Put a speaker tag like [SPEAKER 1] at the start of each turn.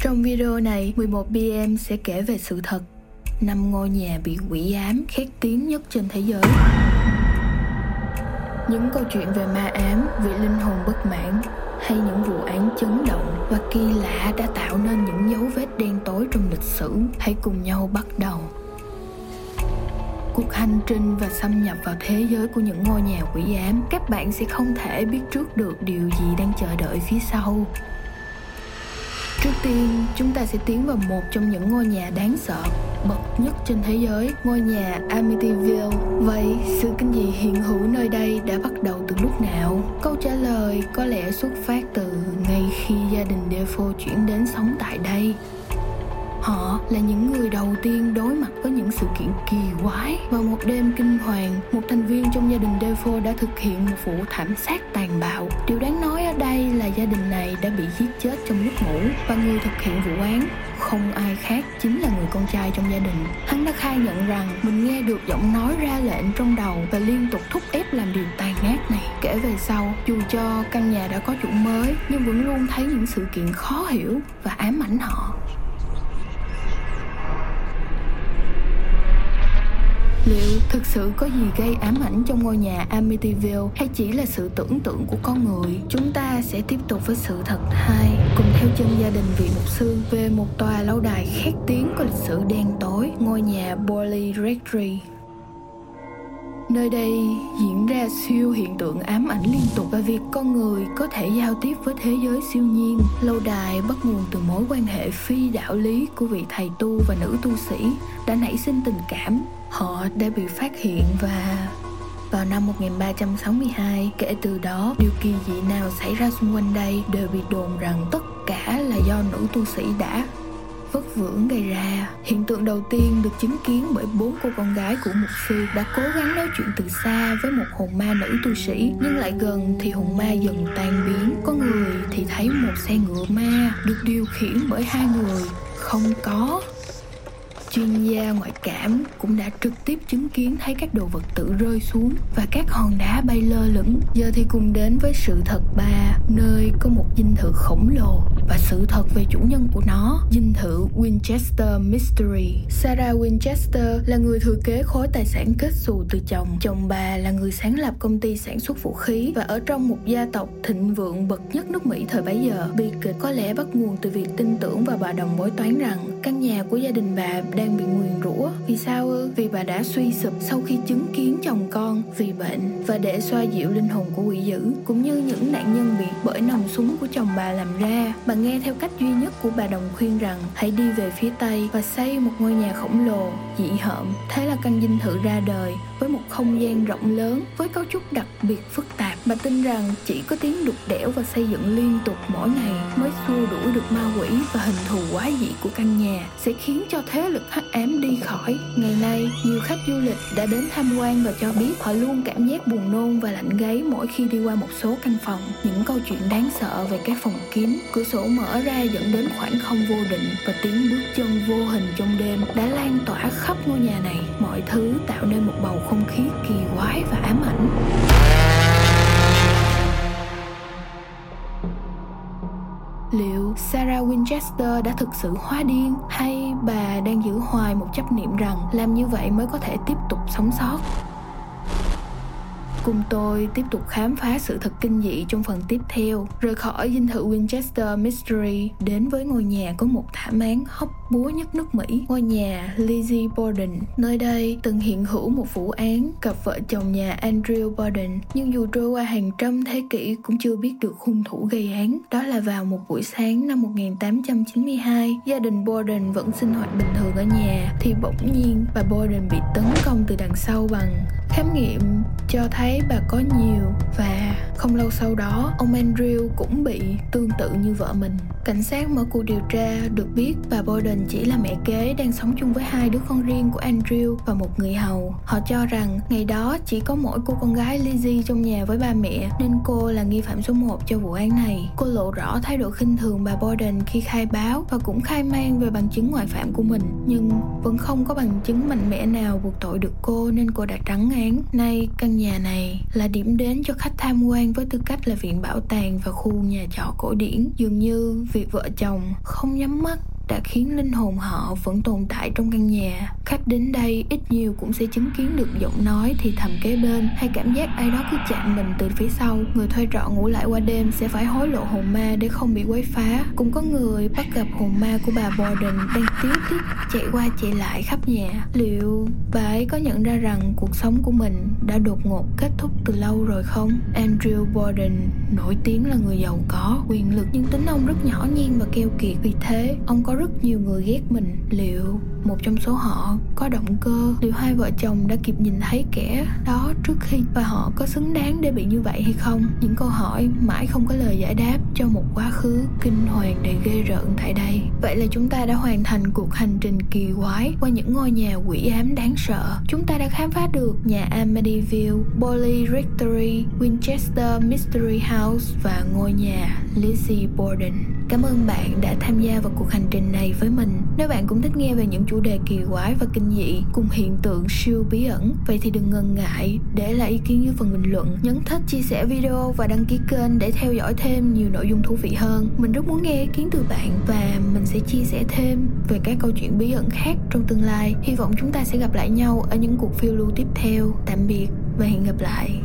[SPEAKER 1] Trong video này, 11BM sẽ kể về sự thật năm ngôi nhà bị quỷ ám khét tiếng nhất trên thế giới. Những câu chuyện về ma ám, vị linh hồn bất mãn hay những vụ án chấn động và kỳ lạ đã tạo nên những dấu vết đen tối trong lịch sử. Hãy cùng nhau bắt đầu. Cuộc hành trình và xâm nhập vào thế giới của những ngôi nhà quỷ ám, các bạn sẽ không thể biết trước được điều gì đang chờ đợi phía sau. Trước tiên, chúng ta sẽ tiến vào một trong những ngôi nhà đáng sợ bậc nhất trên thế giới, ngôi nhà Amityville. Vậy, sự kinh dị hiện hữu nơi đây đã bắt đầu từ lúc nào? Câu trả lời có lẽ xuất phát từ ngay khi gia đình Defoe chuyển đến sống tại đây. Họ là những người đầu tiên đối mặt với những sự kiện kỳ quái. Vào đã thực hiện một vụ thảm sát tàn bạo. Điều đáng nói ở đây là gia đình này đã bị giết chết trong lúc ngủ và người thực hiện vụ án không ai khác chính là người con trai trong gia đình. Hắn đã khai nhận rằng mình nghe được giọng nói ra lệnh trong đầu và liên tục thúc ép làm điều tàn ác này. Kể về sau, dù cho căn nhà đã có chủ mới nhưng vẫn luôn thấy những sự kiện khó hiểu và ám ảnh họ. Liệu thực sự có gì gây ám ảnh trong ngôi nhà Amityville hay chỉ là sự tưởng tượng của con người? Chúng ta sẽ tiếp tục với sự thật hai, cùng theo chân gia đình vị mục sư về một tòa lâu đài khét tiếng có lịch sử đen tối, ngôi nhà Bolly Rectory. Nơi đây diễn ra siêu hiện tượng ám ảnh liên tục và việc con người có thể giao tiếp với thế giới siêu nhiên. Lâu đài bắt nguồn từ mối quan hệ phi đạo lý của vị thầy tu và nữ tu sĩ đã nảy sinh tình cảm Họ đã bị phát hiện và vào năm 1362, kể từ đó, điều kỳ dị nào xảy ra xung quanh đây đều bị đồn rằng tất cả là do nữ tu sĩ đã vất vưởng gây ra. Hiện tượng đầu tiên được chứng kiến bởi bốn cô con gái của mục sư đã cố gắng nói chuyện từ xa với một hồn ma nữ tu sĩ, nhưng lại gần thì hồn ma dần tan biến. Có người thì thấy một xe ngựa ma được điều khiển bởi hai người không có chuyên gia ngoại cảm cũng đã trực tiếp chứng kiến thấy các đồ vật tự rơi xuống và các hòn đá bay lơ lửng. Giờ thì cùng đến với sự thật ba, nơi có một dinh thự khổng lồ và sự thật về chủ nhân của nó, dinh thự Winchester Mystery. Sarah Winchester là người thừa kế khối tài sản kết xù từ chồng. Chồng bà là người sáng lập công ty sản xuất vũ khí và ở trong một gia tộc thịnh vượng bậc nhất nước Mỹ thời bấy giờ. Bi kịch có lẽ bắt nguồn từ việc tin tưởng vào bà đồng bói toán rằng căn nhà của gia đình bà đang bị nguyền rủa. Vì sao ư? Vì bà đã suy sụp sau khi chứng kiến để xoa dịu linh hồn của quỷ dữ cũng như những nạn nhân bị bởi nòng súng của chồng bà làm ra. Bà nghe theo cách duy nhất của bà đồng khuyên rằng hãy đi về phía tây và xây một ngôi nhà khổng lồ, dị hợm. Thế là căn dinh thự ra đời với một không gian rộng lớn với cấu trúc đặc biệt phức tạp. Bà tin rằng chỉ có tiếng đục đẽo và xây dựng liên tục mỗi ngày mới xua đuổi được ma quỷ và hình thù quái dị của căn nhà sẽ khiến cho thế lực hắc ám đi khỏi. Ngày nay, nhiều khách du lịch đã đến tham quan và cho biết họ luôn cảm giác buồn nôn và lạnh gáy mỗi khi đi qua một số căn phòng. Những câu chuyện đáng sợ về các phòng kín, cửa sổ mở ra dẫn đến khoảng không vô định và tiếng bước chân vô hình trong đêm đã lan tỏa khắp ngôi nhà này. Mọi thứ tạo nên một bầu không khí kỳ quái và ám ảnh. Liệu Sarah Winchester đã thực sự hóa điên hay bà đang giữ hoài một chấp niệm rằng làm như vậy mới có thể tiếp tục sống sót? Cùng tôi tiếp tục khám phá sự thật kinh dị trong phần tiếp theo, rời khỏi dinh thự Winchester Mystery đến với ngôi nhà có một thảm án hóc búa nhất nước Mỹ, ngôi nhà Lizzie Borden. Nơi đây từng hiện hữu một vụ án cặp vợ chồng nhà Andrew Borden, nhưng dù trôi qua hàng trăm thế kỷ cũng chưa biết được hung thủ gây án. Đó là vào một buổi sáng năm 1892, gia đình Borden vẫn sinh hoạt bình thường ở nhà, thì bỗng nhiên bà Borden bị tấn công từ đằng sau bằng khám nghiệm cho thấy bà có nhiều và không lâu sau đó, ông Andrew cũng bị tương tự như vợ mình. Cảnh sát mở cuộc điều tra được biết bà Borden chỉ là mẹ kế đang sống chung với hai đứa con riêng của Andrew và một người hầu. Họ cho rằng ngày đó chỉ có mỗi cô con gái Lizzie trong nhà với ba mẹ, nên cô là nghi phạm số 1 cho vụ án này. Cô lộ rõ thái độ khinh thường bà Borden khi khai báo và cũng khai man về bằng chứng ngoại phạm của mình, nhưng vẫn không có bằng chứng mạnh mẽ nào buộc tội được cô nên cô đã trắng án. Nay, căn nhà này là điểm đến cho khách tham quan quan với tư cách là viện bảo tàng và khu nhà trọ cổ điển. Dường như việc vợ chồng không nhắm mắt đã khiến linh hồn họ vẫn tồn tại trong căn nhà. Khách đến đây ít nhiều cũng sẽ chứng kiến được giọng nói thì thầm kế bên hay cảm giác ai đó cứ chạm mình từ phía sau. Người thuê trọ ngủ lại qua đêm sẽ phải hối lộ hồn ma để không bị quấy phá. Cũng có người bắt gặp hồn ma của bà Borden đang tiếu tiết chạy qua chạy lại khắp nhà. Liệu bà ấy có nhận ra rằng cuộc sống của mình đã đột ngột kết thúc từ lâu rồi không? Andrew Borden nổi tiếng là người giàu có, quyền lực nhưng tính ông rất nhỏ nhen và keo kiệt. Vì thế, ông có rất nhiều người ghét mình. Liệu một trong số họ có động cơ? Liệu hai vợ chồng đã kịp nhìn thấy kẻ đó trước khi và họ có xứng đáng để bị như vậy hay không? Những câu hỏi mãi không có lời giải đáp cho một quá khứ kinh hoàng đầy ghê rợn tại đây. Vậy là chúng ta đã hoàn thành cuộc hành trình kỳ quái qua những ngôi nhà quỷ ám đáng sợ. Chúng ta đã khám phá được nhà Amityville, Bolly Rectory, Winchester Mystery House và ngôi nhà Lizzie Borden. Cảm ơn bạn đã tham gia vào cuộc hành trình trình này với mình. Nếu bạn cũng thích nghe về những chủ đề kỳ quái và kinh dị cùng hiện tượng siêu bí ẩn, vậy thì đừng ngần ngại để lại ý kiến dưới phần bình luận, nhấn thích, chia sẻ video và đăng ký kênh để theo dõi thêm nhiều nội dung thú vị hơn. Mình rất muốn nghe ý kiến từ bạn và mình sẽ chia sẻ thêm về các câu chuyện bí ẩn khác trong tương lai. Hy vọng chúng ta sẽ gặp lại nhau ở những cuộc phiêu lưu tiếp theo. Tạm biệt và hẹn gặp lại.